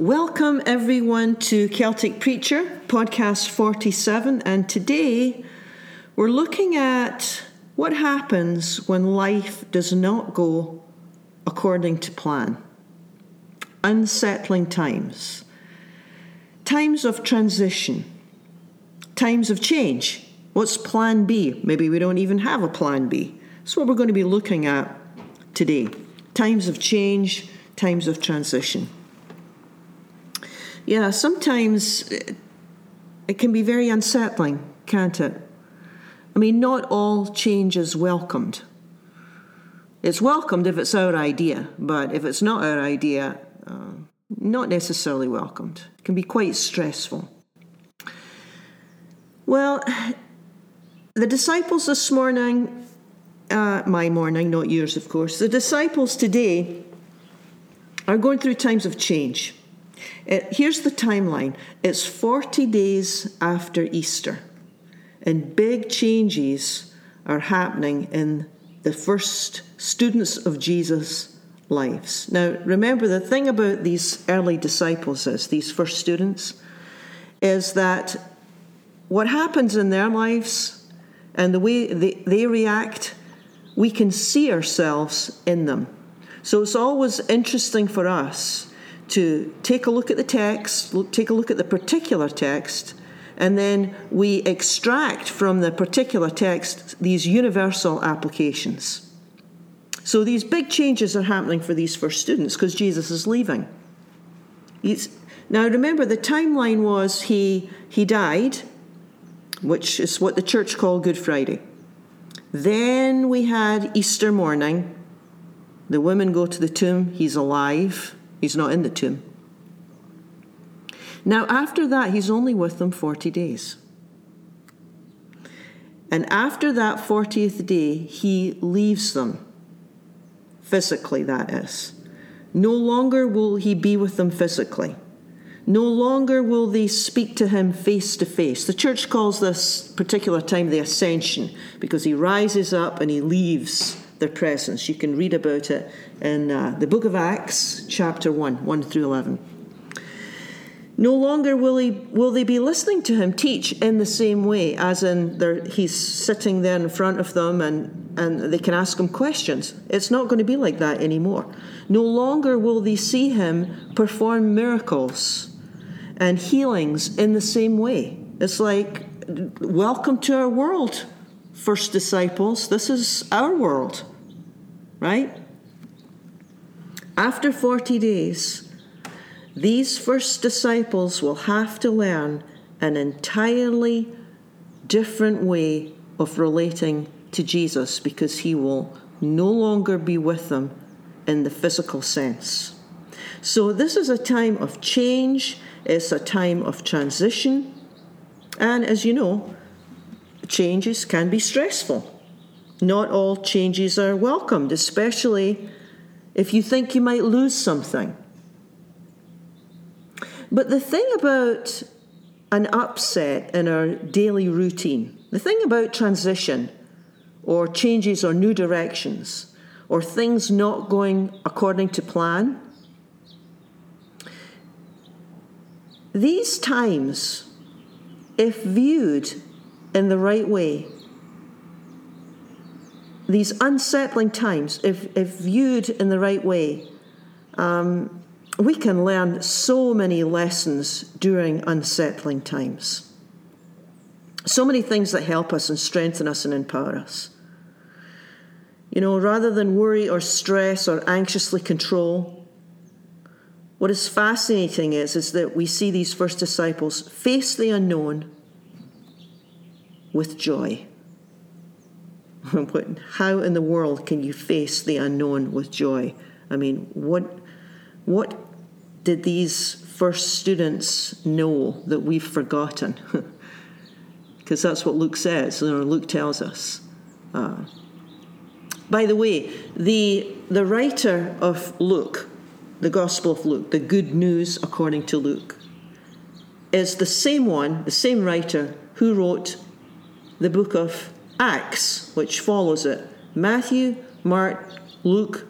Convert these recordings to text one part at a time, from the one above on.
Welcome, everyone, to Celtic Preacher, podcast 47. And today we're looking at what happens when life does not go according to plan. Unsettling times, times of transition, times of change. What's plan B? Maybe we don't even have a plan B. That's what we're going to be looking at today. Times of change, times of transition. Yeah, sometimes it can be very unsettling, can't it? I mean, not all change is welcomed. It's welcomed if it's our idea, but if it's not our idea, uh, not necessarily welcomed. It can be quite stressful. Well, the disciples this morning, uh, my morning, not yours, of course, the disciples today are going through times of change. It, here's the timeline it's 40 days after Easter, and big changes are happening in the first students of Jesus' lives. Now, remember, the thing about these early disciples is, these first students, is that what happens in their lives and the way they, they react, we can see ourselves in them. So it's always interesting for us to take a look at the text, look, take a look at the particular text, and then we extract from the particular text these universal applications. So these big changes are happening for these first students because Jesus is leaving. He's, now remember, the timeline was he, he died, which is what the church called Good Friday. Then we had Easter morning, the women go to the tomb, he's alive, he's not in the tomb. Now, after that, he's only with them 40 days. And after that 40th day, he leaves them. Physically, that is. No longer will he be with them physically. No longer will they speak to him face to face. The church calls this particular time the ascension because he rises up and he leaves their presence. You can read about it in uh, the book of Acts, chapter 1, 1 through 11. No longer will, he, will they be listening to him teach in the same way, as in he's sitting there in front of them and, and they can ask him questions. It's not going to be like that anymore. No longer will they see him perform miracles and healings in the same way. It's like, welcome to our world, first disciples. This is our world right? After 40 days, these first disciples will have to learn an entirely different way of relating to Jesus because he will no longer be with them in the physical sense. So, this is a time of change, it's a time of transition, and as you know, changes can be stressful. Not all changes are welcomed, especially if you think you might lose something. But the thing about an upset in our daily routine, the thing about transition or changes or new directions or things not going according to plan, these times, if viewed in the right way, these unsettling times, if, if viewed in the right way, um, we can learn so many lessons during unsettling times. So many things that help us and strengthen us and empower us. You know, rather than worry or stress or anxiously control, what is fascinating is, is that we see these first disciples face the unknown with joy. how in the world can you face the unknown with joy? I mean, what what did these first students know that we've forgotten? Because that's what Luke says, Luke tells us. Uh, by the way, the the writer of Luke, the Gospel of Luke, the Good News according to Luke, is the same one, the same writer who wrote the book of Acts, which follows it. Matthew, Mark, Luke,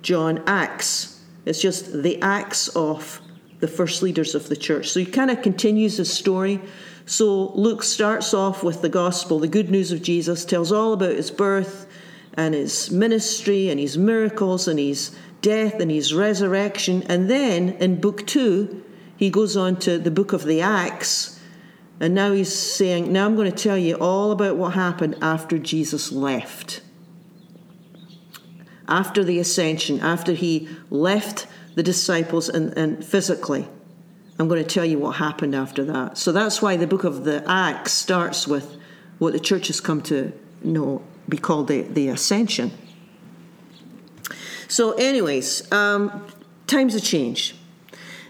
John, Acts. It's just the acts of the first leaders of the church. So he kind of continues his story. So Luke starts off with the gospel, the good news of Jesus, tells all about his birth and his ministry and his miracles and his death and his resurrection. And then in book two, he goes on to the book of the Acts. And now he's saying, Now I'm going to tell you all about what happened after Jesus left. After the ascension, after he left the disciples and, and physically. I'm going to tell you what happened after that. So that's why the book of the Acts starts with what the church has come to know be called the, the ascension. So, anyways, um, times have changed.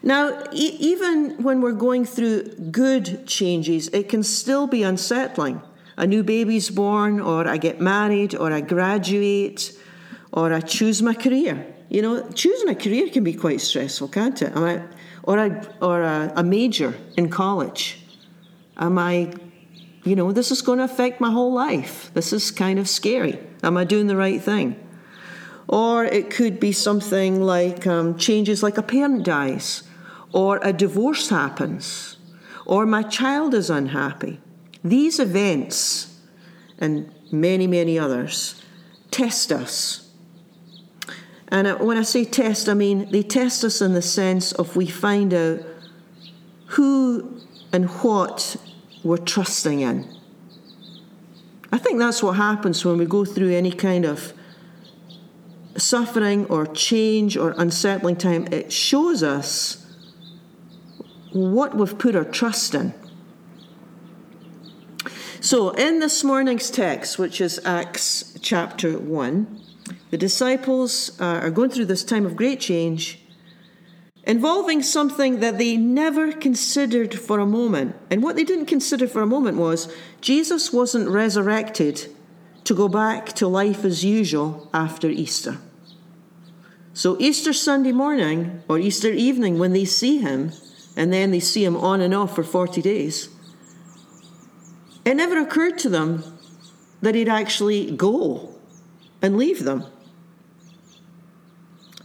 Now, e- even when we're going through good changes, it can still be unsettling. A new baby's born, or I get married, or I graduate, or I choose my career. You know, choosing a career can be quite stressful, can't it? I, or I, or a, a major in college. Am I, you know, this is going to affect my whole life. This is kind of scary. Am I doing the right thing? Or it could be something like um, changes like a parent dies, or a divorce happens, or my child is unhappy. These events, and many, many others, test us and when I say test, I mean they test us in the sense of we find out who and what we're trusting in. I think that's what happens when we go through any kind of suffering or change or unsettling time. It shows us what we've put our trust in. So, in this morning's text, which is Acts chapter 1, the disciples uh, are going through this time of great change involving something that they never considered for a moment. And what they didn't consider for a moment was Jesus wasn't resurrected to go back to life as usual after Easter. So, Easter Sunday morning or Easter evening, when they see him, and then they see him on and off for 40 days, it never occurred to them that he'd actually go and leave them.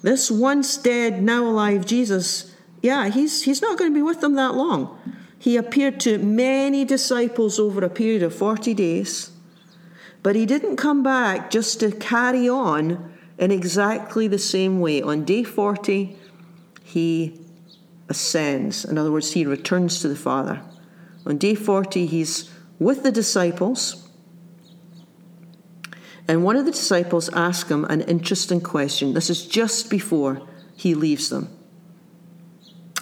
This once dead, now alive Jesus, yeah, he's, he's not going to be with them that long. He appeared to many disciples over a period of 40 days, but he didn't come back just to carry on in exactly the same way. On day 40, he ascends. In other words, he returns to the Father. On day 40, he's with the disciples. And one of the disciples asks him an interesting question. This is just before he leaves them.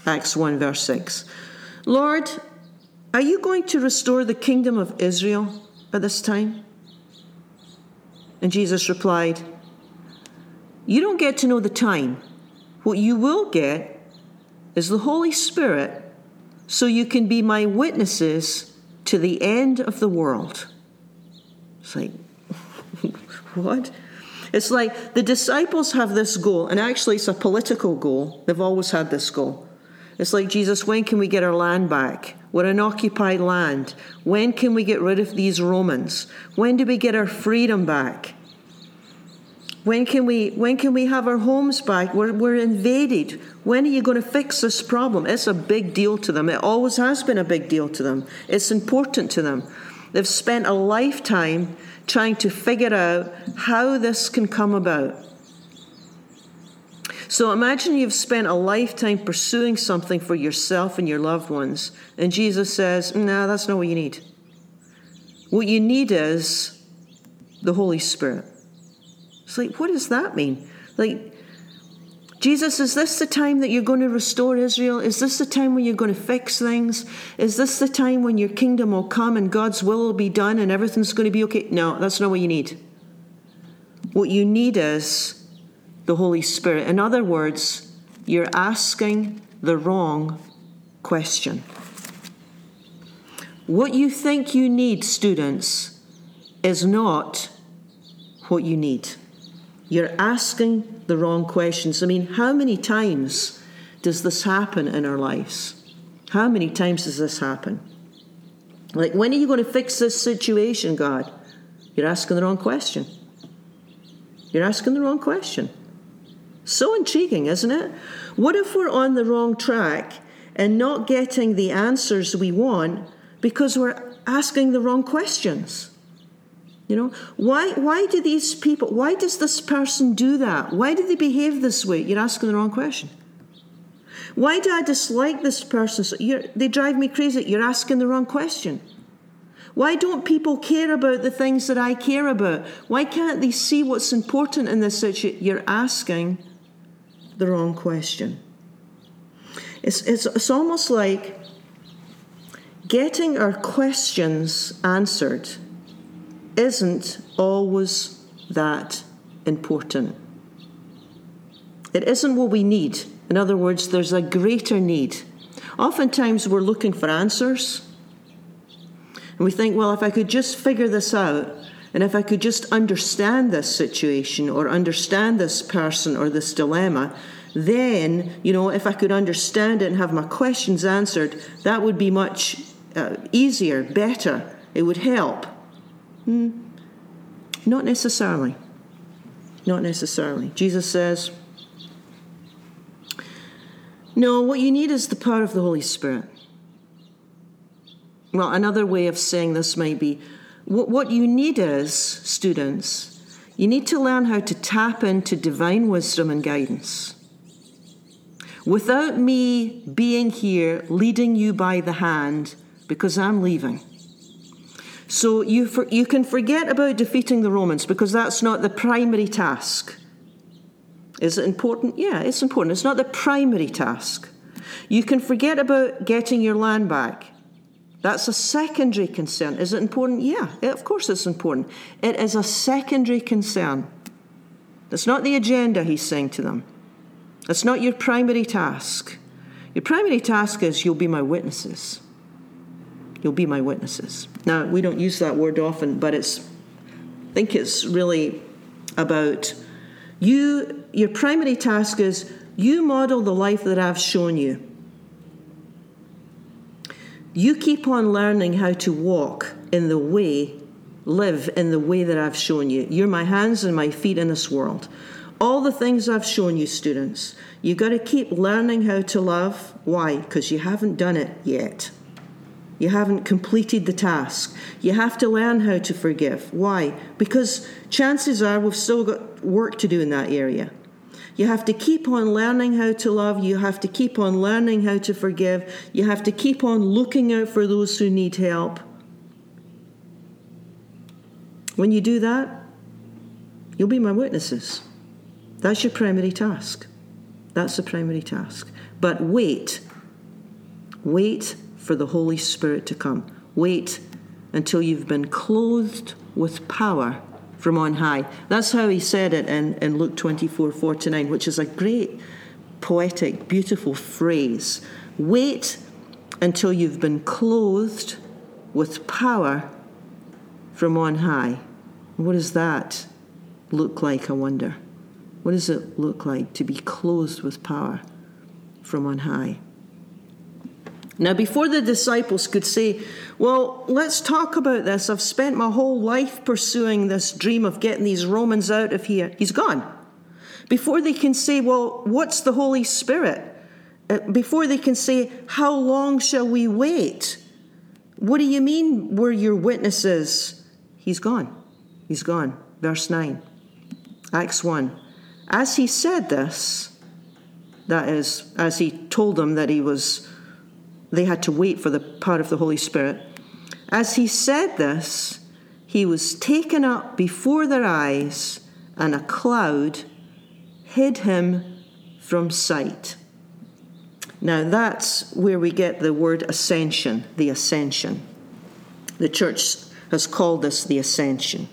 Acts 1, verse 6. Lord, are you going to restore the kingdom of Israel at this time? And Jesus replied, You don't get to know the time. What you will get is the Holy Spirit so you can be my witnesses to the end of the world. It's like, what? It's like the disciples have this goal, and actually, it's a political goal. They've always had this goal. It's like, Jesus, when can we get our land back? We're an occupied land. When can we get rid of these Romans? When do we get our freedom back? When can we, when can we have our homes back? We're, we're invaded. When are you going to fix this problem? It's a big deal to them. It always has been a big deal to them. It's important to them. They've spent a lifetime trying to figure out how this can come about. So imagine you've spent a lifetime pursuing something for yourself and your loved ones, and Jesus says, No, that's not what you need. What you need is the Holy Spirit. It's like, what does that mean? Like, Jesus, is this the time that you're going to restore Israel? Is this the time when you're going to fix things? Is this the time when your kingdom will come and God's will will be done and everything's going to be okay? No, that's not what you need. What you need is the Holy Spirit. In other words, you're asking the wrong question. What you think you need, students, is not what you need. You're asking the wrong questions. I mean, how many times does this happen in our lives? How many times does this happen? Like, when are you going to fix this situation, God? You're asking the wrong question. You're asking the wrong question. So intriguing, isn't it? What if we're on the wrong track and not getting the answers we want because we're asking the wrong questions? You know, why, why do these people, why does this person do that? Why do they behave this way? You're asking the wrong question. Why do I dislike this person? So they drive me crazy. You're asking the wrong question. Why don't people care about the things that I care about? Why can't they see what's important in this situation? You're asking the wrong question. It's, it's, it's almost like getting our questions answered isn't always that important. It isn't what we need. In other words, there's a greater need. Oftentimes, we're looking for answers. And we think, well, if I could just figure this out, and if I could just understand this situation or understand this person or this dilemma, then, you know, if I could understand it and have my questions answered, that would be much uh, easier, better. It would help. Hmm. Not necessarily. Not necessarily. Jesus says, no, what you need is the power of the Holy Spirit. Well, another way of saying this might be what, what you need is, students, you need to learn how to tap into divine wisdom and guidance. Without me being here leading you by the hand because I'm leaving. So you, for, you can forget about defeating the Romans because that's not the primary task. Is it important? Yeah, it's important. It's not the primary task. You can forget about getting your land back. That's a secondary concern. Is it important? Yeah, of course it's important. It is a secondary concern. That's not the agenda, he's saying to them. That's not your primary task. Your primary task is you'll be my witnesses. You'll be my witnesses. Now, we don't use that word often, but it's, I think it's really about you, your primary task is you model the life that I've shown you. You keep on learning how to walk in the way, live in the way that I've shown you. You're my hands and my feet in this world. All the things I've shown you, students, you've got to keep learning how to love. Why? Because you haven't done it yet. You haven't completed the task. You have to learn how to forgive. Why? Because chances are we've still got work to do in that area. You have to keep on learning how to love. You have to keep on learning how to forgive. You have to keep on looking out for those who need help. When you do that, you'll be my witnesses. That's your primary task. That's the primary task. But wait. Wait for the Holy Spirit to come. Wait until you've been clothed with power from on high. That's how he said it in, in Luke 24 49, which is a great, poetic, beautiful phrase. Wait until you've been clothed with power from on high. What does that look like, I wonder? What does it look like to be clothed with power from on high? Now, before the disciples could say, Well, let's talk about this, I've spent my whole life pursuing this dream of getting these Romans out of here, he's gone. Before they can say, Well, what's the Holy Spirit? Uh, before they can say, How long shall we wait? What do you mean we're your witnesses? He's gone. He's gone. Verse 9, Acts 1. As he said this, that is, as he told them that he was they had to wait for the power of the Holy Spirit. As he said this, he was taken up before their eyes, and a cloud hid him from sight. Now, that's where we get the word ascension, the ascension. The church has called this the ascension.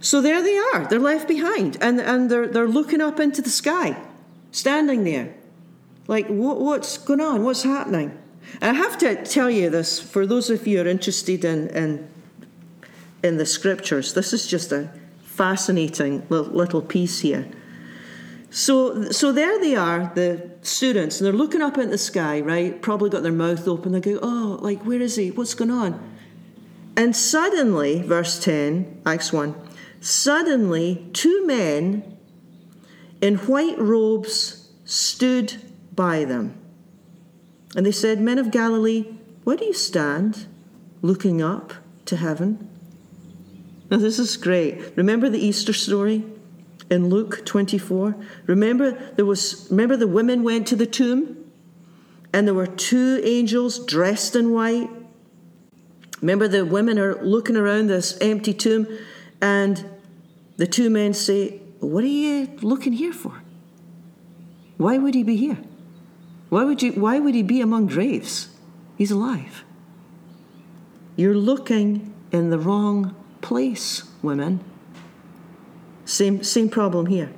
So there they are, they're left behind, and, and they're, they're looking up into the sky, standing there. Like, what, what's going on? What's happening? And I have to tell you this for those of you who are interested in, in, in the scriptures, this is just a fascinating little piece here. So, so there they are, the students, and they're looking up at the sky, right? Probably got their mouth open. They go, oh, like, where is he? What's going on? And suddenly, verse 10, Acts 1, suddenly two men in white robes stood by them. And they said, Men of Galilee, why do you stand looking up to heaven? Now, this is great. Remember the Easter story in Luke 24? Remember there was remember the women went to the tomb and there were two angels dressed in white. Remember the women are looking around this empty tomb and the two men say, What are you looking here for? Why would he be here? Why would, you, why would he be among graves? He's alive. You're looking in the wrong place, women. Same, same problem here.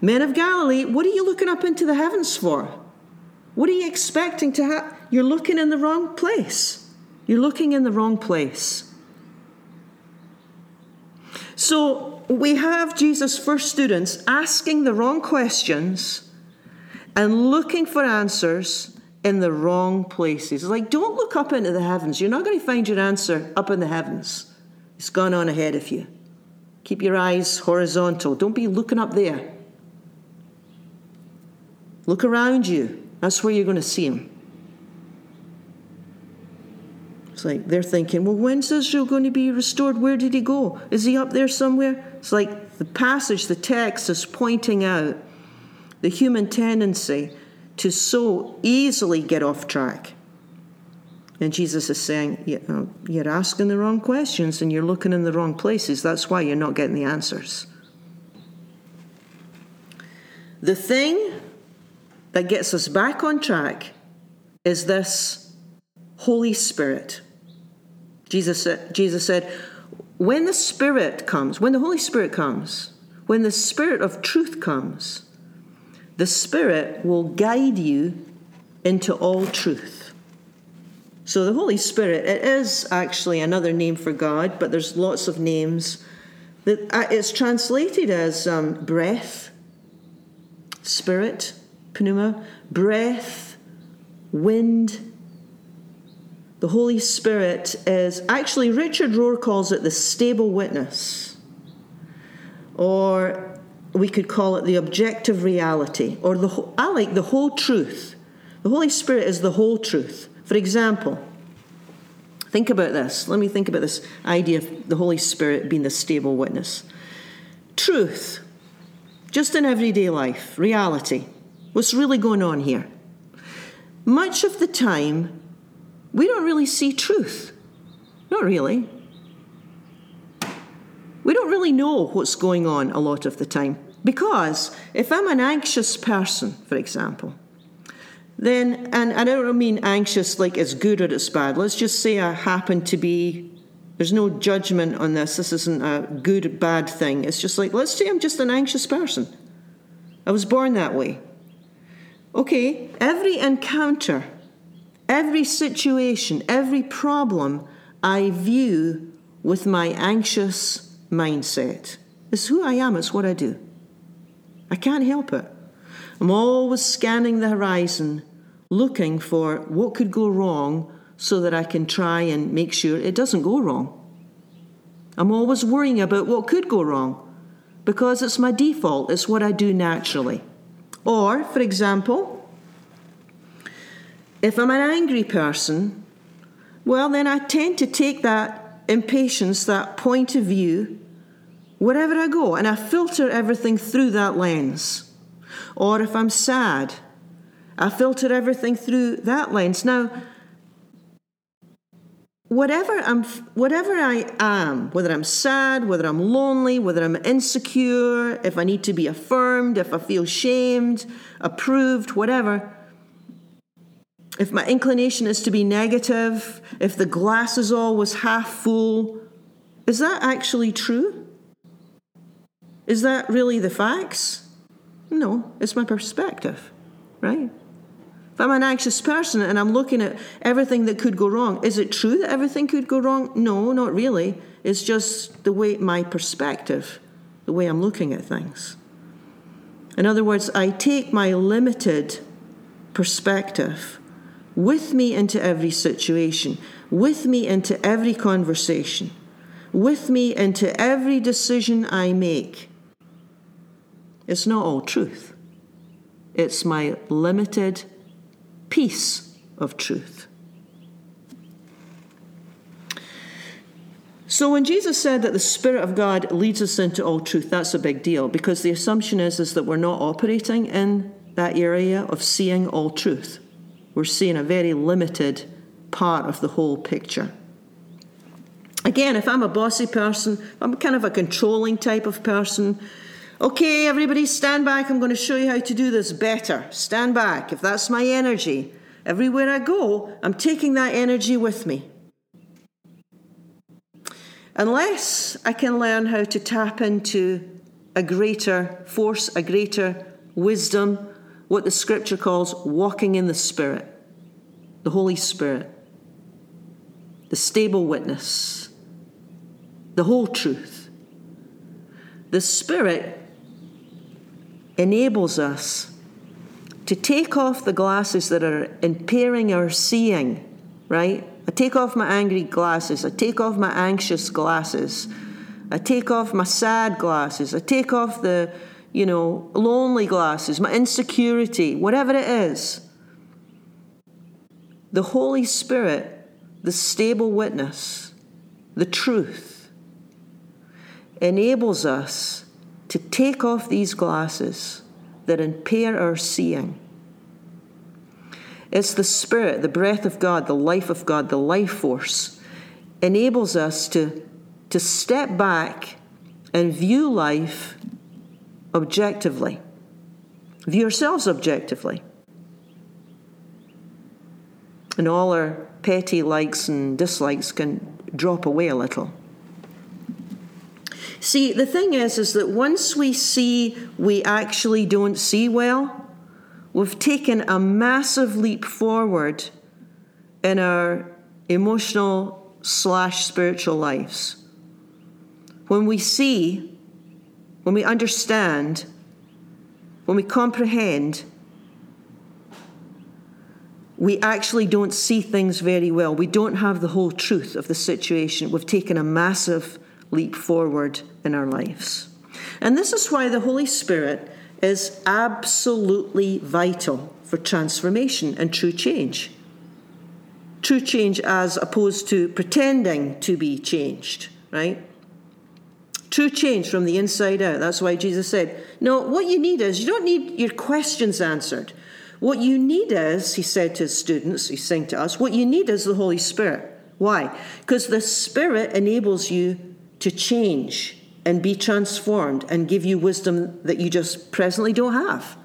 Men of Galilee, what are you looking up into the heavens for? What are you expecting to have? You're looking in the wrong place. You're looking in the wrong place. So we have Jesus' first students asking the wrong questions and looking for answers in the wrong places. It's like, don't look up into the heavens. You're not going to find your answer up in the heavens. It's gone on ahead of you. Keep your eyes horizontal. Don't be looking up there. Look around you. That's where you're going to see him. It's like they're thinking, well, when's Israel going to be restored? Where did he go? Is he up there somewhere? It's like the passage, the text is pointing out the human tendency to so easily get off track. And Jesus is saying, uh, You're asking the wrong questions and you're looking in the wrong places. That's why you're not getting the answers. The thing that gets us back on track is this Holy Spirit. Jesus Jesus said, when the Spirit comes, when the Holy Spirit comes, when the Spirit of truth comes, the Spirit will guide you into all truth. So the Holy Spirit, it is actually another name for God, but there's lots of names. Uh, it's translated as um, breath, spirit, pneuma, breath, wind. The Holy Spirit is actually, Richard Rohr calls it the stable witness, or we could call it the objective reality, or the I like the whole truth. The Holy Spirit is the whole truth. For example, think about this. Let me think about this idea of the Holy Spirit being the stable witness. Truth, just in everyday life, reality. What's really going on here? Much of the time, we don't really see truth. Not really. We don't really know what's going on a lot of the time. Because if I'm an anxious person, for example, then, and, I don't mean anxious like it's good or it's bad, let's just say I happen to be, there's no judgment on this, this isn't a good, bad thing. It's just like, let's say I'm just an anxious person. I was born that way. Okay, every encounter, every situation, every problem I view with my anxious mindset. It's who I am, it's what I do. I can't help it. I'm always scanning the horizon, looking for what could go wrong so that I can try and make sure it doesn't go wrong. I'm always worrying about what could go wrong because it's my default, it's what I do naturally. Or, for example, if I'm an angry person, well, then I tend to take that impatience, that point of view, wherever I go, and I filter everything through that lens. Or if I'm sad, I filter everything through that lens. Now, whatever I'm whatever I am, whether I'm sad, whether I'm lonely, whether I'm insecure, if I need to be affirmed, if I feel shamed, approved, whatever, if my inclination is to be negative, if the glass is always half full, is that actually true? Is that really the facts? No, it's my perspective, right? If I'm an anxious person and I'm looking at everything that could go wrong, is it true that everything could go wrong? No, not really. It's just the way my perspective, the way I'm looking at things. In other words, I take my limited perspective with me into every situation, with me into every conversation, with me into every decision I make. It's not all truth. It's my limited piece of truth. So when Jesus said that the Spirit of God leads us into all truth, that's a big deal because the assumption is, is that we're not operating in that area of seeing all truth. We're seeing a very limited part of the whole picture. Again, if I'm a bossy person, I'm kind of a controlling type of person. Okay, everybody stand back. I'm going to show you how to do this better. Stand back. If that's my energy, everywhere I go, I'm taking that energy with me. Unless I can learn how to tap into a greater force, a greater wisdom, what the scripture calls walking in the Spirit, the Holy Spirit, the stable witness, the whole truth. The Spirit enables us to take off the glasses that are impairing our seeing, right? I take off my angry glasses. I take off my anxious glasses. I take off my sad glasses. I take off the, you know, lonely glasses, my insecurity, whatever it is. The Holy Spirit, the stable witness, the truth, enables us to take off these glasses that impair our seeing it's the Spirit, the breath of God, the life of God, the life force enables us to, to step back and view life objectively, view ourselves objectively. And all our petty likes and dislikes can drop away a little. See, the thing is, is that once we see we actually don't see well, we've taken a massive leap forward in our emotional slash spiritual lives. When we see, when we understand, when we comprehend, we actually don't see things very well. We don't have the whole truth of the situation. We've taken a massive leap forward in our lives. And this is why the Holy Spirit is absolutely vital for transformation and true change. True change as opposed to pretending to be changed, right? True change from the inside out. That's why Jesus said, No, what you need is you don't need your questions answered. What you need is, he said to his students, he's saying to us, what you need is the Holy Spirit. Why? Because the Spirit enables you to change and be transformed and give you wisdom that you just presently don't have.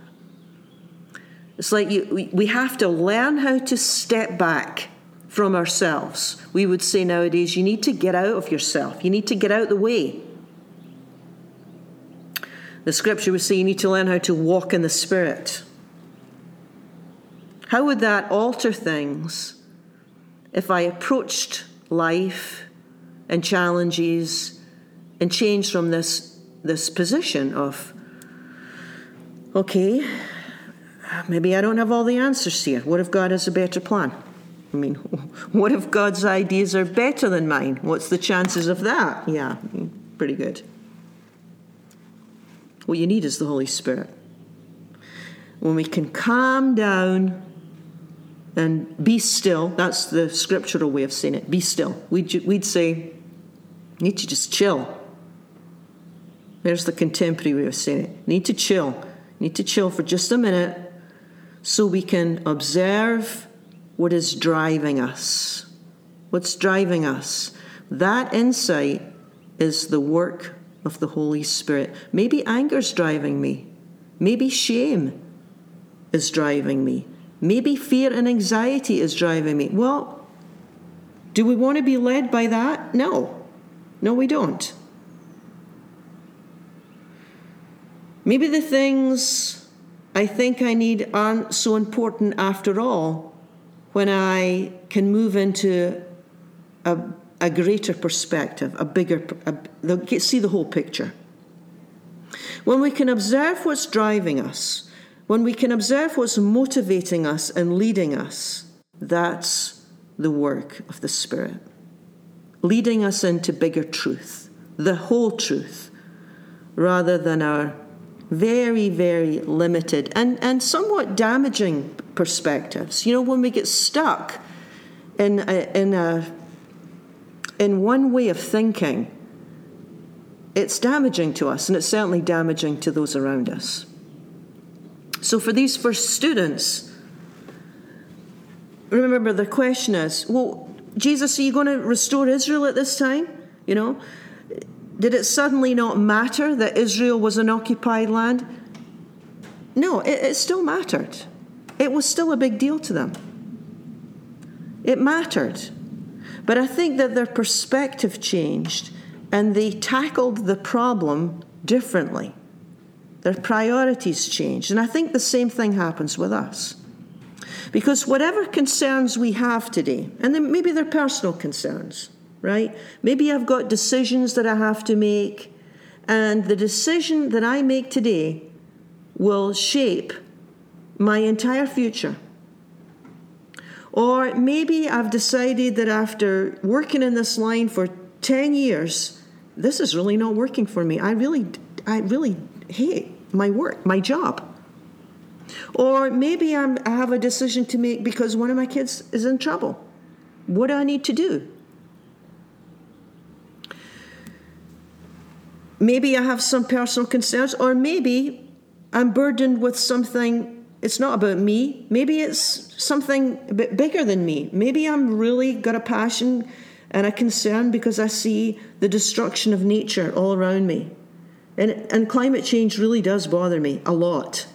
It's like you, we have to learn how to step back from ourselves. We would say nowadays, you need to get out of yourself, you need to get out the way. The scripture would say you need to learn how to walk in the Spirit. How would that alter things if I approached life and challenges and change from this this position of okay maybe i don't have all the answers here what if god has a better plan? I mean what if god's ideas are better than mine? What's the chances of that? Yeah pretty good. What you need is the holy spirit. When we can calm down and be still that's the scriptural way of saying it be still. We'd, we'd say need to just chill there's the contemporary way of saying it. Need to chill. Need to chill for just a minute so we can observe what is driving us. What's driving us? That insight is the work of the Holy Spirit. Maybe anger's driving me. Maybe shame is driving me. Maybe fear and anxiety is driving me. Well, do we want to be led by that? No. No, we don't. Maybe the things I think I need aren't so important after all when I can move into a, a greater perspective, a bigger, a, see the whole picture. When we can observe what's driving us, when we can observe what's motivating us and leading us, that's the work of the Spirit. Leading us into bigger truth, the whole truth, rather than our very, very limited and, and somewhat damaging perspectives. You know, when we get stuck in a, in a in one way of thinking, it's damaging to us, and it's certainly damaging to those around us. So, for these first students, remember the question is well, Jesus, are you going to restore Israel at this time? You know, did it suddenly not matter that Israel was an occupied land? No, it, it still mattered. It was still a big deal to them. It mattered. But I think that their perspective changed and they tackled the problem differently. Their priorities changed. And I think the same thing happens with us. Because whatever concerns we have today, and maybe they're personal concerns, right? Maybe I've got decisions that I have to make, and the decision that I make today will shape my entire future. Or maybe I've decided that after working in this line for 10 years, this is really not working for me. I really, I really hate my work, my job. Or maybe I'm, I have a decision to make because one of my kids is in trouble. What do I need to do? Maybe I have some personal concerns, or maybe I'm burdened with something it's not about me. Maybe it's something a bit bigger than me. Maybe I'm really got a passion and a concern because I see the destruction of nature all around me. And, and climate change really does bother me a lot.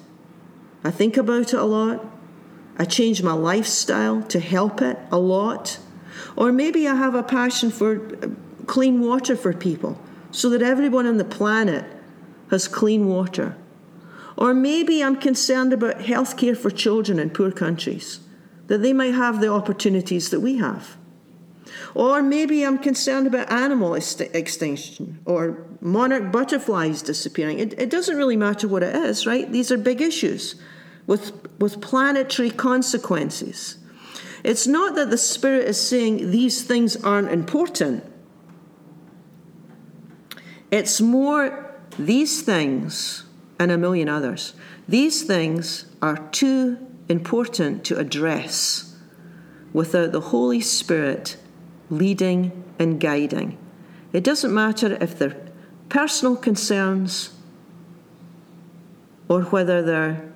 I think about it a lot. I change my lifestyle to help it a lot. Or maybe I have a passion for uh, clean water for people so that everyone on the planet has clean water. Or maybe I'm concerned about healthcare for children in poor countries, that they might have the opportunities that we have. Or maybe I'm concerned about animal extinction or monarch butterflies disappearing. It, it doesn't really matter what it is, right? These are big issues with, with planetary consequences. It's not that the Spirit is saying these things aren't important. It's more these things and a million others. These things are too important to address without the Holy Spirit leading and guiding. It doesn't matter if they're personal concerns or whether they're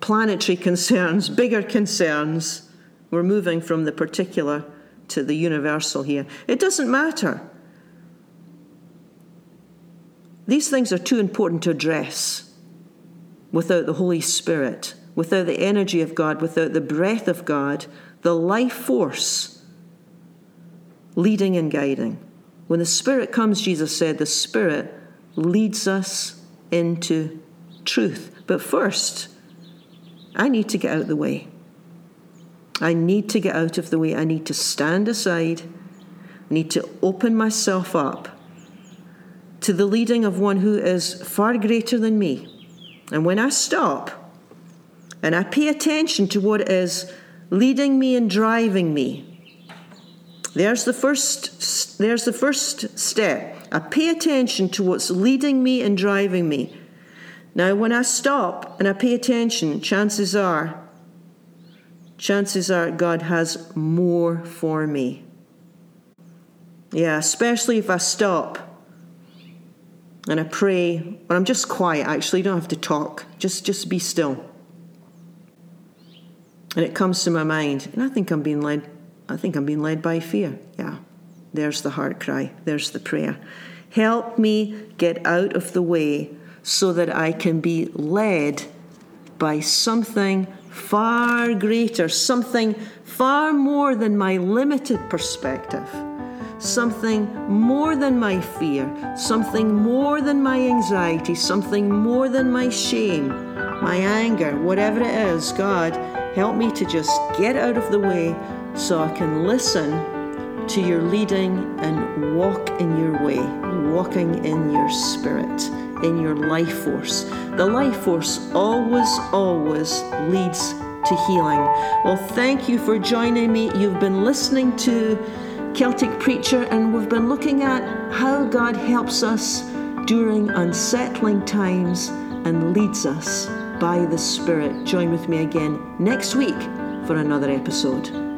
planetary concerns, bigger concerns. We're moving from the particular to the universal here. It doesn't matter. These things are too important to address without the Holy Spirit, without the energy of God, without the breath of God, the life force leading and guiding. When the Spirit comes, Jesus said, the Spirit leads us into truth. But first, I need to get out of the way. I need to get out of the way. I need to stand aside. I need to open myself up to the leading of one who is far greater than me. And when I stop and I pay attention to what is leading me and driving me, there's the first there's the first step. I pay attention to what's leading me and driving me. Now when I stop and I pay attention, chances are chances are God has more for me. Yeah, especially if I stop and I pray, and I'm just quiet actually, you don't have to talk, just, just be still. And it comes to my mind, and I think I'm being led, I think I'm being led by fear. Yeah, there's the heart cry, there's the prayer. Help me get out of the way so that I can be led by something far greater, something far more than my limited perspective something more than my fear, something more than my anxiety, something more than my shame, my anger, whatever it is. God, help me to just get out of the way so I can listen to your leading and walk in your way, walking in your spirit, in your life force. The life force always, always leads to healing. Well, thank you for joining me. You've been listening to Celtic preacher, and we've been looking at how God helps us during unsettling times and leads us by the Spirit. Join with me again next week for another episode.